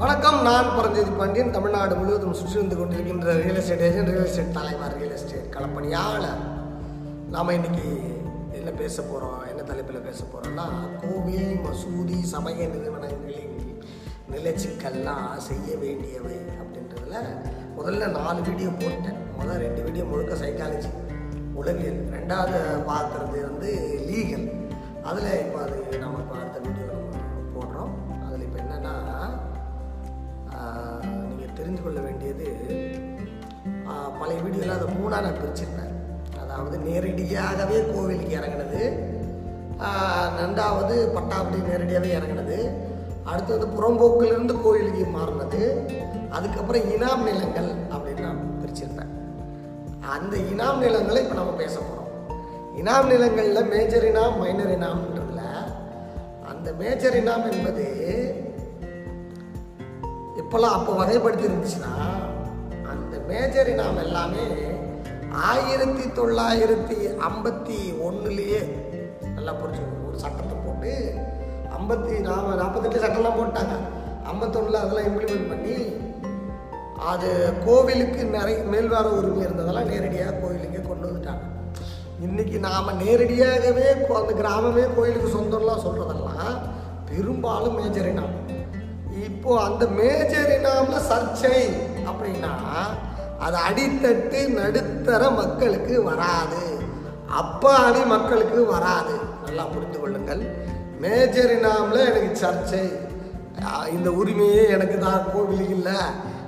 வணக்கம் நான் பரஞ்சோதி பாண்டியன். தமிழ்நாடு முழுவதும் சுற்றி வந்து கொண்டிருக்கின்ற real estate agent real estate தலைவர் ரியல் எஸ்டேட் களப்பணியாளர். நாம் இன்னைக்கு என்ன பேச போகிறோம் என்ன தலைப்பில் பேச போகிறோம்னா கோவில் மசூதி சமய நிறுவனங்களின் நிலச்சிக்கல்லாம் செய்ய வேண்டியவை அப்படின்றதுல முதல்ல நாலு வீடியோ போட்டேன். முதல் ரெண்டு வீடியோ முழுக்க சைக்காலஜி உளவியல். ரெண்டாவது பார்க்குறது வந்து லீகல் அதில் இப்போ அது கொள்ள பழைய வீடியோவில் அதை மூணாக நான் பிரிச்சிருப்பேன். அதாவது நேரடியாகவே கோவிலுக்கு இறங்குனது. ரெண்டாவது பட்டாபடி நேரடியாகவே இறங்குனது. அடுத்தது புறம்போக்கிலிருந்து கோயிலுக்கு மாறினது. அதுக்கப்புறம் இனாம் நிலங்கள் அப்படின்னு நான் பிரிச்சிருப்பேன். அந்த இனாம் நிலங்களை இப்போ நம்ம பேச போகிறோம் இனாம் நிலங்களில் மேஜர் இனாம் மைனர் இனாம்ன்றதுல அந்த மேஜர் இனாம் என்பது இப்போல்லாம் அப்போ வகைப்படுத்தி இருந்துச்சுன்னா மேஜர் இனாம் எல்லாமே ஆயிரத்தி தொள்ளாயிரத்தி ஐம்பத்தி ஒன்றுலேயே நல்லா புரிஞ்சுக்கணும் ஒரு சட்டத்தை போட்டு ஐம்பத்தி நாம நாற்பத்தெட்டு சட்டம்லாம் போட்டாங்க. ஐம்பத்தொன்னில் அதெல்லாம் இம்ப்ளிமெண்ட் பண்ணி அது கோவிலுக்கு நிறைய மேல்வார உரிமை இருந்ததெல்லாம் நேரடியாக கோயிலுக்கே கொண்டு வந்துட்டாங்க. இன்றைக்கி நாம் நேரடியாகவே கோ- அந்த கிராமமே கோயிலுக்கு சொந்தம்லாம் சொல்கிறதெல்லாம் பெரும்பாலும் மேஜர் இனாம் இப்போது அந்த மேஜர் இனாமில் சர்ச்சை அப்படின்னா அது அடித்தட்டு நடுத்தர மக்களுக்கு வராது. அப்பாவி மக்களுக்கு வராது. நல்லா புரிந்து கொள்ளுங்கள். மேஜர் இனாமில் எனக்கு சர்ச்சை. இந்த உரிமையே எனக்கு தான் கோவில் இல்லை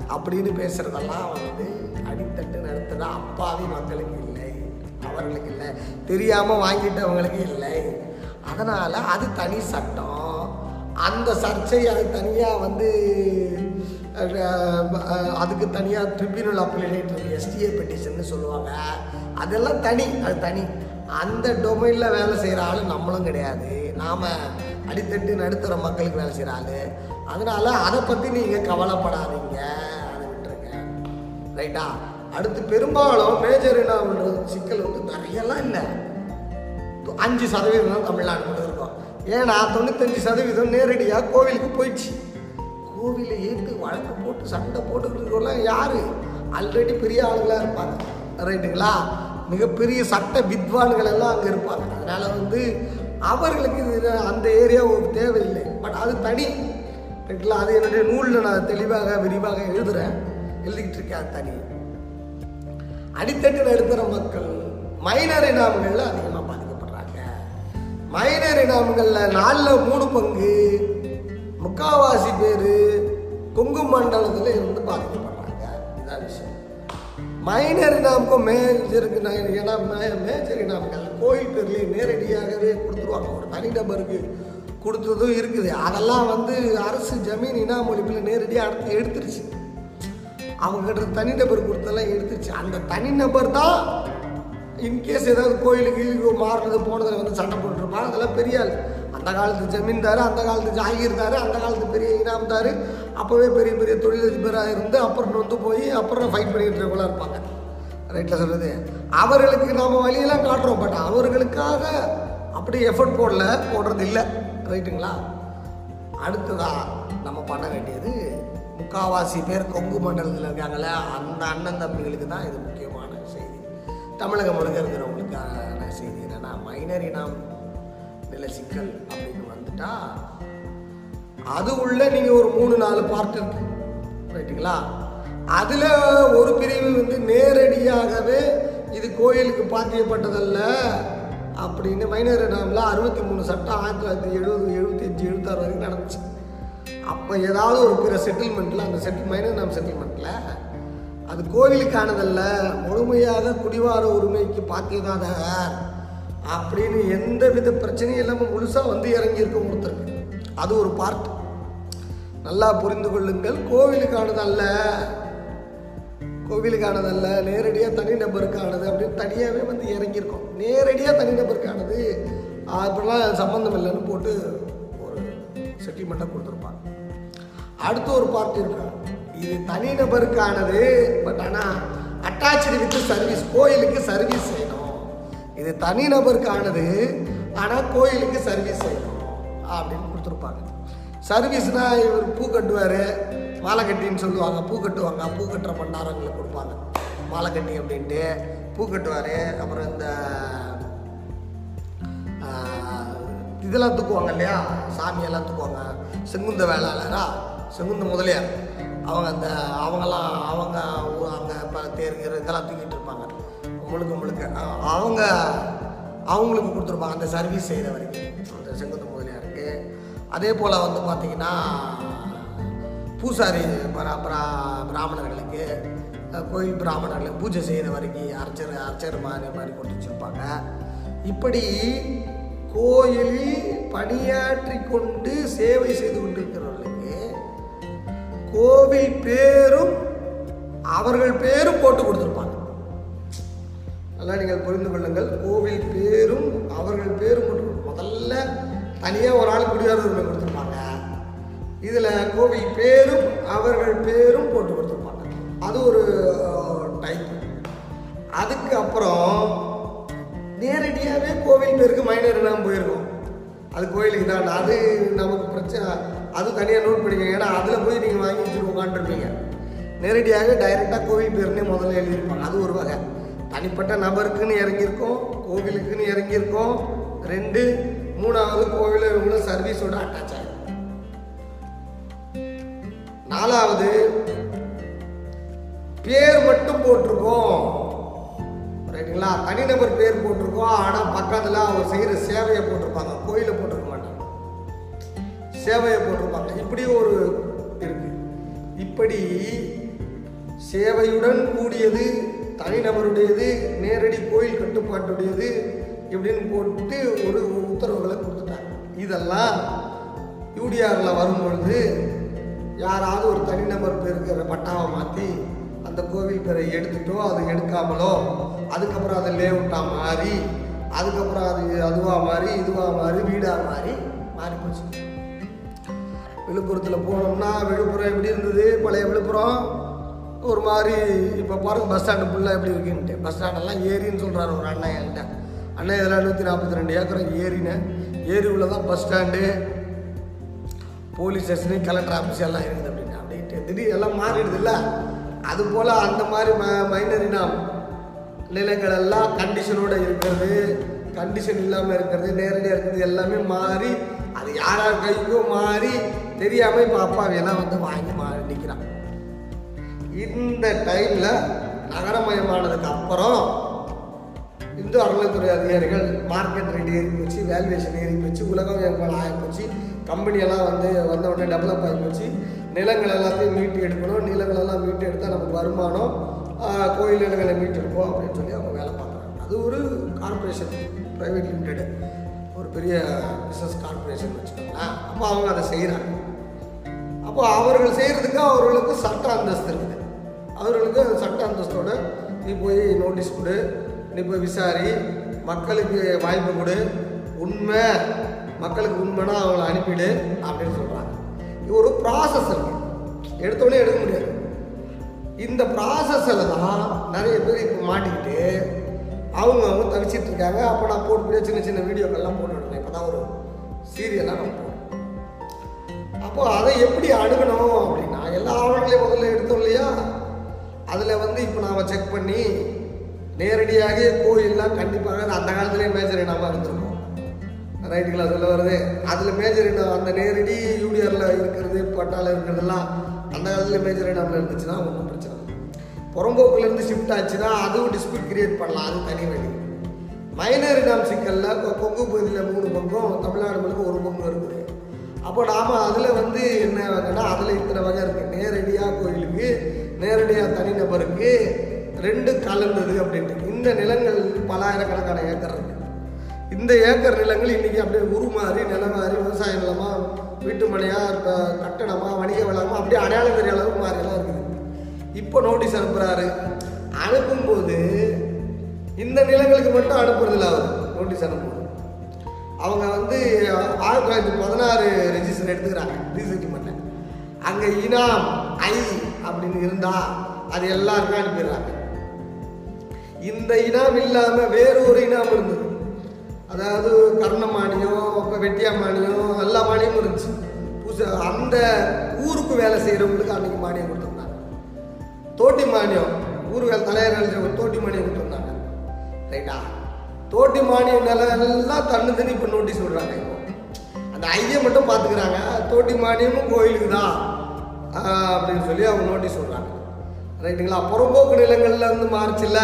அப்படின்னு பேசுறதெல்லாம் வந்து அடித்தட்டு நடுத்தர அப்பாவி மக்களுக்கு இல்லை. அவர்களுக்கு இல்லை. தெரியாமல் வாங்கிட்டவங்களுக்கு இல்லை. அதனால் அது தனி சட்டம். அந்த சர்ச்சை அது தனியாக வந்து அதுக்கு தனியாக ட்ரிபியூனல் அப்ளிகேட்டர் எஸ்டிஏ பெட்டிஷன் சொல்லுவாங்க. அதெல்லாம் தனி அது தனி. அந்த டொமைனில் வேலை செய்கிற ஆள் நம்மளும் கிடையாது. நாம் அடித்தட்டு நடுத்தர மக்களுக்கு வேலை செய்கிற ஆள். அதனால் அதை பற்றி நீங்கள் கவலைப்படாதீங்க. அதை விட்டுருங்க. ரைட்டா? அடுத்து பெரும்பாலும் மேஜர் என்ன சிக்கல் வந்து நிறையெல்லாம் இல்லை. அஞ்சு சதவீதம் தான் தமிழ்நாடு இருக்கும் ஏன்னா தொண்ணூத்தஞ்சு சதவீதம் நேரடியாக கோவிலுக்கு போயிடுச்சு. கோவிலை ஏற்று வழக்கு போட்டு சண்டை போட்டுக்கிட்டு இருக்கவங்களாம் யார்? ஆல்ரெடி பெரிய ஆளுங்களாக இருப்பாங்க. ரைட்டுங்களா மிகப்பெரிய சட்ட வித்வான்கள் எல்லாம் அங்கே இருப்பாங்க. அதனால் வந்து அவர்களுக்கு இது அந்த ஏரியா தேவையில்லை. பட் அது தனி. ரைட்டுங்களா அது என்னுடைய நூலில் நான் தெளிவாக விரிவாக எழுதுகிறேன் எழுதிக்கிட்டு இருக்கேன் அது தனி. அடித்தட்டு நடுத்தர மக்கள் மைனர் இனாம்கள்ல அதிகமாக பாதிக்கப்படுறாங்க. மைனர் இனாம்கள்ல நாலில் மூணு பங்கு முக்காவாசி பேர் கொங்கு மண்டலத்தில் இருந்து பாதிக்கப்படுறாங்க. இதான் விஷயம். மைனர் இனாமுக்கும் மேஜருக்கு நான் ஏன்னா மேஜர் இனாம்கள் கோயில் பேர்லேயே நேரடியாகவே கொடுத்துருவாங்க. ஒரு தனிநபருக்கு கொடுத்ததும் இருக்குது. அதெல்லாம் வந்து அரசு ஜமீன் இனாம் ஒழிப்பில் நேரடியாக அடுத்து எடுத்துருச்சு. அவங்ககிட்ட தனிநபர் கொடுத்தெல்லாம் எடுத்துருச்சு. அந்த தனிநபர் தான் இன்கேஸ் ஏதாவது கோயிலுக்கு மாறுறது போனதில் வந்து சண்டை போட்டுருப்பாங்க. அதெல்லாம் பெரிய ஆள். அந்த காலத்து ஜமீன்தார் அந்த காலத்து ஜாகீர்தார் அந்த காலத்து பெரிய இனாம்தார். அப்போவே பெரிய பெரிய தொழிலதிபராக இருந்து அப்புறம் வந்து போய் அப்புறம் ஃபைட் பண்ணிக்கிட்டு இருக்கவங்களா இருப்பாங்க. ரைட்டில் சொல்கிறது அவர்களுக்கு நாம் வழியெல்லாம் காட்டுறோம் பட் அவர்களுக்காக அப்படி எஃபர்ட் போடல போடுறது இல்லை. ரைட்டுங்களா அடுத்ததாக நம்ம பண்ண வேண்டியது முக்காவாசி பேர் கொங்கு மண்டலத்தில் இருக்காங்களே அந்த அண்ணன் தம்பிகளுக்கு தான் இது முக்கியமான செய்தி. தமிழகம் முழுக்க இருக்கிறவங்களுக்கான செய்தி என்னென்னா மைனர் இனம் நில சிக்கல் அப்படின்னு வந்துட்டா அது உள்ள நீங்கள் ஒரு மூணு நாலு பார்ட் இருக்கு. ரைட்டுங்களா அதில் ஒரு பிரிவு வந்து நேரடியாகவே இது கோயிலுக்கு பாத்தியப்பட்டதல்ல அப்படின்னு மைனர் நாமில் அறுபத்தி மூணு சட்டம் ஆயிரத்தி தொள்ளாயிரத்தி எழுபது எழுபத்தி அஞ்சு எழுபத்தாறு வரைக்கும் நடந்துச்சு. அப்போ ஏதாவது ஒரு பிற செட்டில்மெண்ட்டில் அந்த செட்டில் மைனர் நாம் செட்டில்மெண்ட்டில் அது கோவிலுக்கானதல்ல. முழுமையாக குடிவார உரிமைக்கு பாத்தியதாதார் அப்படின்னு எந்த வித பிரச்சனையும் இல்லாமல் முழுசாக வந்து இறங்கியிருக்க ஒருத்தருக்கு. அது ஒரு பார்ட் நல்லா புரிந்து கொள்ளுங்கள். கோவிலுக்கானதல்ல கோவிலுக்கானதல்ல நேரடியாக தனிநபருக்கானது அப்படின்னு தனியாகவே வந்து இறங்கியிருக்கோம். நேரடியாக தனிநபருக்கானது அப்படிலாம் சம்மந்தம் இல்லைன்னு போட்டு ஒரு செட்டில்மெண்ட்டாக கொடுத்துருப்பாங்க. அடுத்து ஒரு பார்ட் இருக்காங்க இது தனிநபருக்கானது பட் ஆனால் அட்டாச்சு வித் சர்வீஸ் கோயிலுக்கு சர்வீஸ் செய்யணும். இது தனிநபருக்கானது ஆனால் கோயிலுக்கு சர்வீஸ் செய்யணும் அப்படின்னு கொடுத்துருப்பாங்க. சர்வீஸ்னா இவர் பூ கட்டுவார் மாலை கட்டின்னு சொல்லுவாங்க. பூ கட்டுவாங்க. பூ கட்டுற பண்டாரங்களுக்கு கொடுப்பாங்க. மாலை கட்டி அப்படின்ட்டு பூ கட்டுவார். அப்புறம் இந்த இதெல்லாம் தூக்குவாங்க இல்லையா? சாமியெல்லாம் தூக்குவாங்க. செங்குந்த வேளாளரா? செங்குந்த முதலியார். அவங்க அந்த அவங்கெல்லாம் அவங்க அங்கே இப்போ தேர்கிற இதெல்லாம் தூக்கிட்டு இருப்பாங்க. முழுக்க முழுக்க அவங்க அவங்களுக்கு கொடுத்துருப்பாங்க அந்த சர்வீஸ் செய்கிற வரைக்கும். அந்த செங்குத்து முதலியாருக்கு அதே போல் வந்து பார்த்திங்கன்னா பூசாரி பரா பிரா- பிராமணர்களுக்கு கோயில் பிராமணர்களுக்கு பூஜை செய்கிற வரைக்கும் அர்ச்சர் அர்ச்சர் மாதிரி மாதிரி கொண்டு வச்சுருப்பாங்க. இப்படி கோயிலில் பணியாற்றி கொண்டு சேவை செய்து கொண்டிருக்கிறவர்களுக்கு கோவில் பேரும் அவர்கள் பேரும் போட்டு கொடுத்துருப்பாங்க. அதெல்லாம் நீங்கள் புரிந்து கொள்ளுங்கள். கோவில் பேரும் அவர்கள் பேரும் போட்டு முதல்ல தனியாக ஒரு ஆள் குடியார உரிமை கொடுத்துருப்பாங்க. இதில் கோவில் பேரும் அவர்கள் பேரும் போட்டு கொடுத்துருப்பாங்க. அது ஒரு டைப் அதுக்கு அப்புறம் நேரடியாகவே கோவில் பேருக்கு மைனர் போயிருக்கோம். அது கோயிலுக்கு தான். அது நமக்கு பிரச்சனை. அது தனியாக நோட் பண்ணிக்கோங்க. ஏன்னா அதில் போய் நீங்கள் வாங்கி வச்சுட்டு உட்காந்துருப்பீங்க நேரடியாக டைரெக்டாக கோவில் பேருன்னே முதல்ல எழுதியிருப்பாங்க. அது ஒரு வகை. தனிப்பட்ட நபருக்குன்னு இறங்கியிருக்கோம் கோவிலுக்குன்னு இறங்கியிருக்கோம். ரெண்டு மூணாவது கோவில் இவங்களும் சர்வீஸோட அட்டாச் ஆகும் நாலாவது பேர் மட்டும் போட்டிருக்கோம். ரைட்டுங்களா தனிநபர் பேர் போட்டிருக்கோம் ஆனால் பக்கத்தில் அவர் செய்கிற சேவையை போட்டிருப்பாங்க. கோயிலை போட்டிருக்க மாட்டாங்க. சேவையை போட்டிருப்பாங்க. இப்படி ஒரு இருக்கு. இப்படி சேவையுடன் கூடியது தனிநபருடையது நேரடி கோயில் கட்டுப்பாட்டுடையது இப்படின்னு போட்டு ஒரு உத்தரவுகளை கொடுத்துட்டாங்க. இதெல்லாம் யூடிஆரில் வரும்பொழுது யாராவது ஒரு தனிநபர் பேருக்கு பட்டாவை மாற்றி அந்த கோவில் பேரை எடுத்துட்டோ அது எடுக்காமலோ அதுக்கப்புறம் அதை லேஅவுட்டாக மாறி அதுக்கப்புறம் அது அதுவாக மாறி இதுவாக மாறி வீடாக மாறி மாறி போச்சு விழுப்புரத்தில் போனோம்னா விழுப்புரம் எப்படி இருந்தது? பழைய விழுப்புரம்? ஒரு மாதிரி இப்போ பாருங்கள் பஸ் ஸ்டாண்டு ஃபுல்லாக எப்படி இருக்குன்ட்டு. பஸ் ஸ்டாண்டெல்லாம் ஏரின்னு சொல்கிறாரு ஒரு அண்ணன் என்கிட்ட. அண்ணன் இதெல்லாம் நூற்றி நாற்பத்தி ரெண்டு ஏக்கரும் ஏரின்னு ஏரி உள்ள தான் bus stand police station collector office எல்லாம் இருக்குது அப்படின்னு அப்படின்ட்டு. திடீர் எல்லாம் மாறிடுது இல்லை அது போல் அந்த மாதிரி ம மைனரினம் நிலங்கள் எல்லாம் கண்டிஷனோட இருக்கிறது. கண்டிஷன் இல்லாமல் இருக்கிறது நேரடியாக இருக்கிறது எல்லாமே மாறி அது யார் யார் கைக்கோ மாறி தெரியாமல் இப்போ அப்பாவையெல்லாம் வந்து வாங்கி மாறி நிற்கிறான் இந்த டைமில் நகரமயமானதுக்கு அப்புறம் இந்து அறநிலைத்துறை அதிகாரிகள் மார்க்கெட் ரேட் ஏறி போச்சு வேல்யூவேஷன் ஏறி போச்சு உலகம் எங்கள் ஆகி போச்சு. கம்பெனியெல்லாம் வந்து வந்த உடனே டெவலப் ஆகி போச்சு. நிலங்கள் எல்லாத்தையும் மீட்டு எடுக்கணும். நிலங்கள் எல்லாம் மீட்டு எடுத்தால் நமக்கு வருமானம் கோயில் நிலங்களை மீட்டு எடுப்போம் அப்படின்னு சொல்லி அவங்க வேலை பார்க்குறாங்க. அது ஒரு கார்ப்பரேஷன் ப்ரைவேட் லிமிடெடு ஒரு பெரிய பிஸ்னஸ் கார்ப்பரேஷன் வச்சுக்கோங்களேன். அப்போ அவங்க அதை செய்கிறாங்க அப்போ அவர்கள் செய்கிறதுக்கு அவர்களுக்கு சட்ட அந்தஸ்து இருக்குது. அவர்களுக்கு அந்த சட்ட அந்தஸ்தோடு நீ போய் நோட்டீஸ் கொடு நீ போய் விசாரி மக்களுக்கு வாய்ப்பு கொடு உண்மை மக்களுக்கு உண்மைனா அவங்கள அனுப்பிடு அப்படின்னு சொல்கிறாங்க இது ஒரு ப்ராசஸ் இருக்கு. எடுத்தோடனே எடுக்க முடியாது. இந்த ப்ராசஸில் தான் நிறைய பேர் இப்போ மாட்டிக்கிட்டு அவங்க அவங்க தவிச்சிட்டு இருக்காங்க. அப்போ நான் போட்டு சின்ன சின்ன வீடியோக்கள்லாம் போட்டுவிடுறேன் இப்போ தான் ஒரு சீரியலாக நம்ம போடுறேன். அப்போ அதை எப்படி அணுகணும் அப்படின்னா எல்லா ஆவணங்களையும் முதல்ல எடுத்தோம் இல்லையா? அதில் வந்து இப்போ நாம் செக் பண்ணி நேரடியாக கோயிலெலாம் கண்டிப்பாக அந்த காலத்துலேயே மேஜர் இனமாக இருந்திருக்கும். ரைட்டுங்களா சொல்ல வருது அதில் மேஜர் இனம் அந்த நேரடி யூடிஆரில் இருக்கிறது பட்டாவில் இருக்கிறதெல்லாம் அந்த காலத்தில் மேஜர் இனமில் இருந்துச்சுன்னா ஒன்றும் பிரச்சனை புறம்போக்குலேருந்து ஷிஃப்ட் ஆச்சுன்னா அதுவும் டிஸ்பியூட் கிரியேட் பண்ணலாம். அது தனி வழி. மைனர் இனம் சிக்கலில் கொங்கு பகுதியில் மூணு பங்கும் தமிழ்நாடு முழுக்க ஒரு பங்கு இருக்குது. அப்போ நாம் அதில் வந்து என்ன வகைன்னா அதில் இத்தனை வகை இருக்குது நேரடியாக கோயிலுக்கு நேரடியாக தனிநபருக்கு ரெண்டு கலந்தது அப்படின்ட்டு. இந்த நிலங்கள் பலாயிரக்கணக்கான ஏக்கர் இருக்குது இந்த ஏக்கர் நிலங்கள் இன்றைக்கி அப்படியே உருமாறி நிலம் விவசாய நிலமாக வீட்டு கட்டணமாக இப்போ வணிக வளமாக அப்படியே அடையாளம் தெரிய அளவுக்கு மாறியெல்லாம் இருக்குது. இப்போ நோட்டீஸ் அனுப்புகிறாரு அனுப்பும்போது இந்த நிலங்களுக்கு மட்டும் அனுப்புறதில்ல அவர் நோட்டீஸ் அனுப்பும் அவங்க வந்து ஆயிரத்தி தொள்ளாயிரத்தி பதினாறு ரெஜிஸ்டர் எடுத்துக்கிறாங்க ரீசெட்டில்மெண்ட்டை அங்கே இனாம் ஐ அப்படின்னு இருந்தால் அது எல்லாருக்கும் அனுப்பிடுறாங்க. இந்த இனம் இல்லாமல் வேறு ஒரு இருந்தது. அதாவது கர்ண மானியம் வெட்டியா மானியம் எல்லா மானியமும் இருந்துச்சு. பூச புதுசு அந்த ஊருக்கு வேலை செய்கிறவங்களுக்கு அன்னைக்கு மானியம் கொடுத்துருந்தாங்க. தோட்டி மானியம் ஊர் வேலை தலைவர் தோட்டி மானியம் கொடுத்துருந்தாங்க. ரைட்டா? தோட்டி மானியம் நிலம் எல்லாம் தண்ணி தண்ணி இப்போ நோட்டீஸ் விடுறாங்க இப்போ. அந்த ஐயை மட்டும் பார்த்துக்கிறாங்க தோட்டி மானியமும் கோயிலுக்கு தான். அப்படின்னு சொல்லி அவங்க நோட்டீஸ் விடுறாங்க. ரைட்டுங்களா புறம்போக்கு நிலங்கள்ல இருந்து மாறுச்சுல்ல?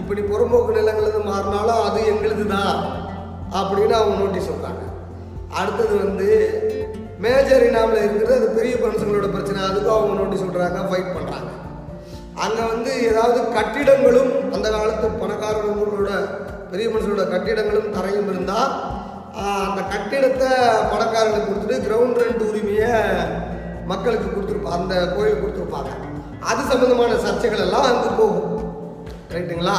இப்படி புறம்போக்கு நிலங்கள்ல இருந்து மாறினாலும் அது எங்களுது தான் அப்படின்னு அவங்க நோட்டீஸ் விடுறாங்க. அடுத்தது வந்து மேஜர் இனாமில் இருக்கிறது அது பெரிய பன்சங்களோட பிரச்சனை. அதுக்கும் அவங்க நோட்டீஸ் விடுறாங்க ஃபைட் பண்ணுறாங்க அங்கே வந்து ஏதாவது கட்டிடங்களும் அந்த காலத்து பணக்காரங்களோட பெரிய மனுஷனோட கட்டிடங்களும் தரையும் இருந்தால் அந்த கட்டிடத்தை பணக்காரங்களுக்கு கொடுத்துட்டு கிரவுண்ட் ரெண்ட் உரிமையை மக்களுக்கு கொடுத்துருப்பா அந்த கோயில் கொடுத்துருப்பாங்க. அது சம்மந்தமான சர்ச்சைகள் எல்லாம் அங்கே போகும். ரைட்டுங்களா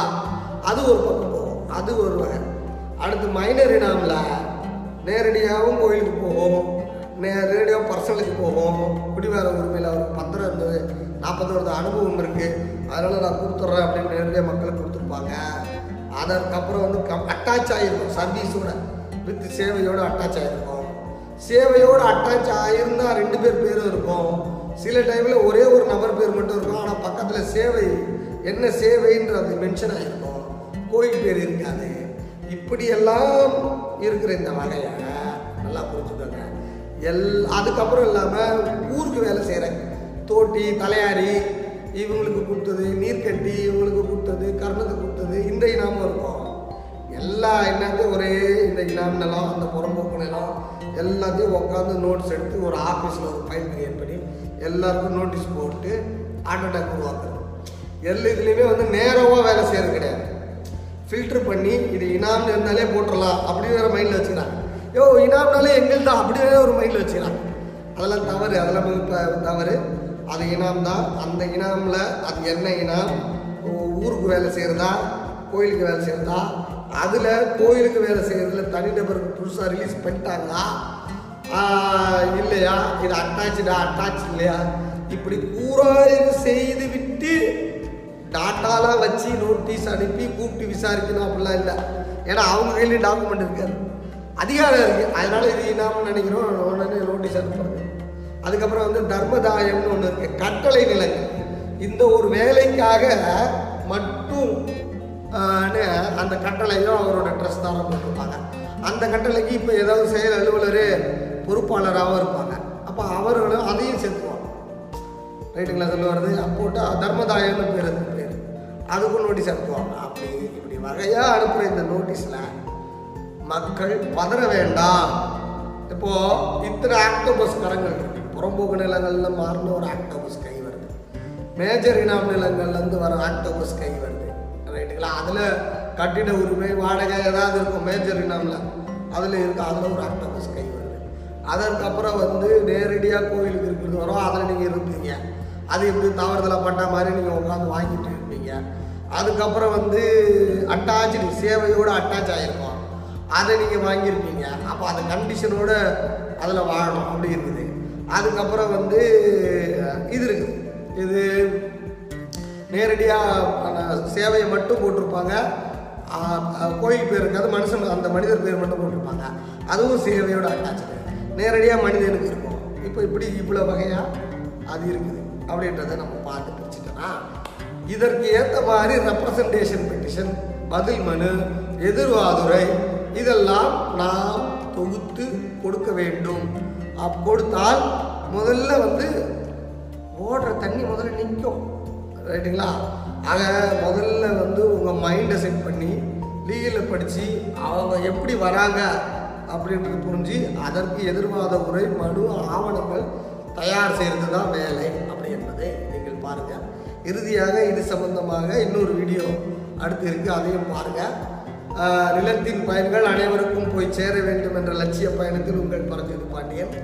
அது ஒரு பக்கம் போகும். அது ஒரு வகை. அடுத்து மைனர் இனாமில் நேரடியாகவும் கோயிலுக்கு போகும். நேரடியாக பர்சனலுக்கு போகும். குடிவார உரிமையில் அவருக்கு பத்திரம் இருந்தது நாற்பது வருட அனுபவம் இருக்குது அதனால் நான் கொடுத்துட்றேன் அப்படின்னு நேரடியாக மக்களுக்கு கொடுத்துருப்பாங்க. அதற்கப்புறம் வந்து கம் அட்டாச் ஆகிருக்கும். சர்வீஸோட வித் சேவையோடு அட்டாச் ஆகிருக்கும். சேவையோடு அட்டாச் ஆகிருந்தா ரெண்டு பேர் பேரும் இருக்கும் சில டைமில் ஒரே ஒரு நபர் பேர் மட்டும் இருக்கும் ஆனால் பக்கத்தில் சேவை என்ன சேவைன்றது மென்ஷன் ஆகிருக்கும் கோயில் பேர் இருக்காது. இப்படியெல்லாம் இருக்கிற இந்த வகையை நல்லா புரிஞ்சுக்கோங்க. எல் அதுக்கப்புறம் இல்லாமல் ஊருக்கு வேலை செய்கிறேன் தோட்டி தலையாரி இவங்களுக்கு கொடுத்தது நீர்க்கட்டி இவங்களுக்கு கொடுத்தது கர்ணத்துக்கு கொடுத்தது இன்றைய நாமும் இருக்கும். எல்லா என்னது ஒரே இந்த நிலம் அந்த புறம்போக்கு நிலம் எல்லாத்தையும் உட்காந்து நோட்ஸ் எடுத்து ஒரு ஆஃபீஸில் ஒரு ஃபைல் கிரியேட் பண்ணி எல்லாருக்கும் நோட்டீஸ் போட்டு ஹார்ட் அட்டாக் உருவாக்குறது. எல்லா இதுலேயுமே வந்து நேரமாக வேலை செய்கிறது கிடையாது. ஃபில்டர் பண்ணி இது இனாம்னு இருந்தாலே போட்டுடலாம் அப்படின்னு வேறு மைண்டில் வச்சுக்கிறாங்க. யோ இனாம்னாலே எங்கள் தான் அப்படியே ஒரு மைண்டில் வச்சுக்கிறாங்க. அதெல்லாம் தவறு அதெல்லாம் வந்து தவறு. அது இனாம் தான். அந்த இனாமில் அது என்ன இனாம்? ஊருக்கு வேலை செய்கிறதா கோயிலுக்கு வேலை செய்கிறதா அதில் கோயிலுக்கு வேலை செய்கிறதுல தனிநபருக்கு புதுசாக ரிலீஸ் பண்ணிட்டாங்களா? இல்லையா? இது அட்டாச்சா அட்டாச் இல்லையா? இப்படி கூறாய்வு செய்து விட்டு டாட்டாலாம் வச்சு நோட்டீஸ் அனுப்பி கூப்பிட்டு விசாரிக்கணும் அப்படிலாம் இல்லை. ஏன்னா அவங்க கையிலேயும் டாக்குமெண்ட் இருக்காது அதிகாரம் இருக்குது அதனால் இது இல்லாமல் நினைக்கிறோம். உடனே நோட்டீஸ் அனுப்புறது. அதுக்கப்புறம் வந்து தர்மதாயம்னு ஒன்று இருக்குது கட்டளை நிலங்கள் இந்த ஒரு வேலைக்காக மட்டும் அந்த கட்டளையும் அவரோட ட்ரெஸ் தான் போட்டிருப்பாங்க. அந்த கட்டளைக்கு இப்போ ஏதாவது செயல் அலுவலர் பொறுப்பாளராகவும் இருப்பாங்க. அப்போ அவர்களும் அதையும் சேர்த்துவாங்க ரைட்டுங்களா சொல்ல வருது தர்மதாயம்னு பேர் அது பேர். அதுக்கும் நோட்டீஸ் அனுப்புவாங்க. அப்படி இப்படி வகையாக அனுப்புகிற இந்த நோட்டீஸில் மக்கள் பதற வேண்டாம். இப்போ இத்தனை ஆக்டோபஸ் கரங்கள் இருக்கு. புறம்போக்கு நிலங்களில் மாறின ஒரு ஆக்டோபஸ் கை வருது. மேஜர் இனாம் நிலங்கள்லேருந்து வர ஆக்டோபஸ் கை வருது. ரைட்டுங்களா? அதில் கட்டிட உரிமை வாடகை ஏதாவது இருக்கும் மேஜர் இனாமில். அதில் இருக்கு அதில் ஒரு ஆக்டோபஸ் கை வருது. அதற்கப்புறம் வந்து நேரடியாக கோயிலுக்கு இருக்கிறது வரும். அதில் நீங்கள் இருப்பீங்க. அது எப்படி தவறுதலாக பட்ட மாதிரி நீங்கள் உட்காந்து வாங்கிட்டு இருப்பீங்க. அதுக்கப்புறம் வந்து அட்டாச்சு சேவையோடு அட்டாச் ஆகிருக்கும் அதை நீங்கள் வாங்கியிருப்பீங்க. அப்போ அந்த கண்டிஷனோட அதில் வாழணும். அப்படி இருக்குது. அதுக்கப்புறம் வந்து இது இருக்குது. இது நேரடியாக சேவையை மட்டும் போட்டிருப்பாங்க. கோயில் பேர் இருக்காது மனுஷன் அந்த மனிதர் பேர் மட்டும் போட்டிருப்பாங்க. அதுவும் சேவையோட அட்டாச்சு நேரடியாக மனிதனுக்கு இருக்கும். இப்போ இப்படி இவ்வளோ வகையாக அது இருக்குது அப்படின்றத நம்ம பார்த்து பிடிச்சிட்டோம்னா இதற்கு ஏற்ற மாதிரி ரெப்ரசன்டேஷன் பெட்டிஷன் பதில் மனு எதிர்வாதுரை இதெல்லாம் நாம் தொகுத்து கொடுக்க வேண்டும். அப் கொடுத்தால் முதல்ல வந்து ஓடுற தண்ணி முதல்ல நிற்கும். ரைட்டுங்களா ஆக முதல்ல வந்து உங்கள் மைண்டை செட் பண்ணி லீகலில் படித்து அவங்க எப்படி வராங்க அப்படின்றது புரிஞ்சு அதற்கு எதிர்வாத உரை மனு ஆவணங்கள் தயார் செய்கிறது தான் வேலை அப்படி என்பதை நீங்கள் பாருங்கள் இறுதியாக இது சம்பந்தமாக இன்னொரு வீடியோ அடுத்து இருக்குது அதையும் பாருங்கள் நிலத்தின் பயன்கள் அனைவருக்கும் போய் சேர வேண்டும் என்ற லட்சிய பயணத்தில் உங்கள் பரஞ்சோதி பாண்டியன்.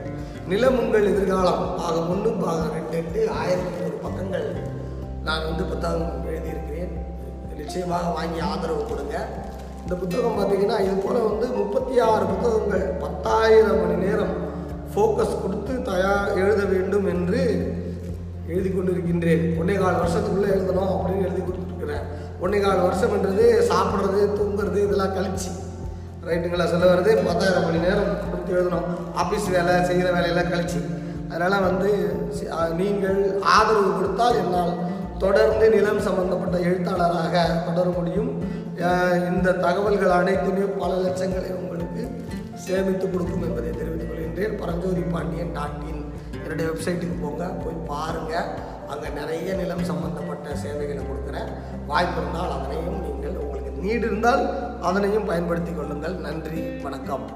நிலம் உங்கள் எதிர்காலம். பாகம் ஒன்று பாகம் ரெண்டு எட்டு ஆயிரத்தி ஒரு பக்கங்கள். நான் வந்து புத்தகம் எழுதியிருக்கிறேன். நிச்சயமாக வாங்கி ஆதரவு கொடுங்க. இந்த புத்தகம் பார்த்தீங்கன்னா இது போல் வந்து முப்பத்தி ஆறு புத்தகங்கள் பத்தாயிரம் மணி நேரம் ஃபோக்கஸ் கொடுத்து தயார் எழுத வேண்டும் என்று எழுதி கொண்டிருக்கின்றேன். ஒன்னே கால் வருஷத்துக்குள்ளே எழுதணும் அப்படின்னு எழுதி கொடுத்துருக்குறேன். ஒன்னே கால் வருஷம்ன்றது சாப்பிட்றது தூங்குறது இதெல்லாம் கழிச்சு. ரைட்டுங்களா சொல்ல வருது பத்தாயிரம் மணி நேரம் கொடுத்து எழுதணும். ஆஃபீஸ் வேலை செய்கிற வேலையெல்லாம் கழிச்சு. அதனால் வந்து நீங்கள் ஆதரவு கொடுத்தால் என்னால் தொடர்ந்து நிலம் சம்பந்தப்பட்ட எழுத்தாளராக தொடர முடியும். இந்த தகவல்கள் அனைத்துமே பல லட்சங்களை உங்களுக்கு சேமித்து கொடுக்கும் என்பதை தெரிவித்துக் கொள்கின்றேன். பரஞ்சோதி பாண்டியன் டாட் இன் என்னுடைய வெப்சைட்டுக்கு போங்க போய் பாருங்கள் அங்கே நிறைய நிலம் சம்பந்தப்பட்ட சேவைகளை கொடுக்குறேன். வாய்ப்பு இருந்தால் அதனையும் நீங்கள் உங்களுக்கு நீடு இருந்தால் அதனையும் பயன்படுத்தி கொள்ளுங்கள். நன்றி வணக்கம்.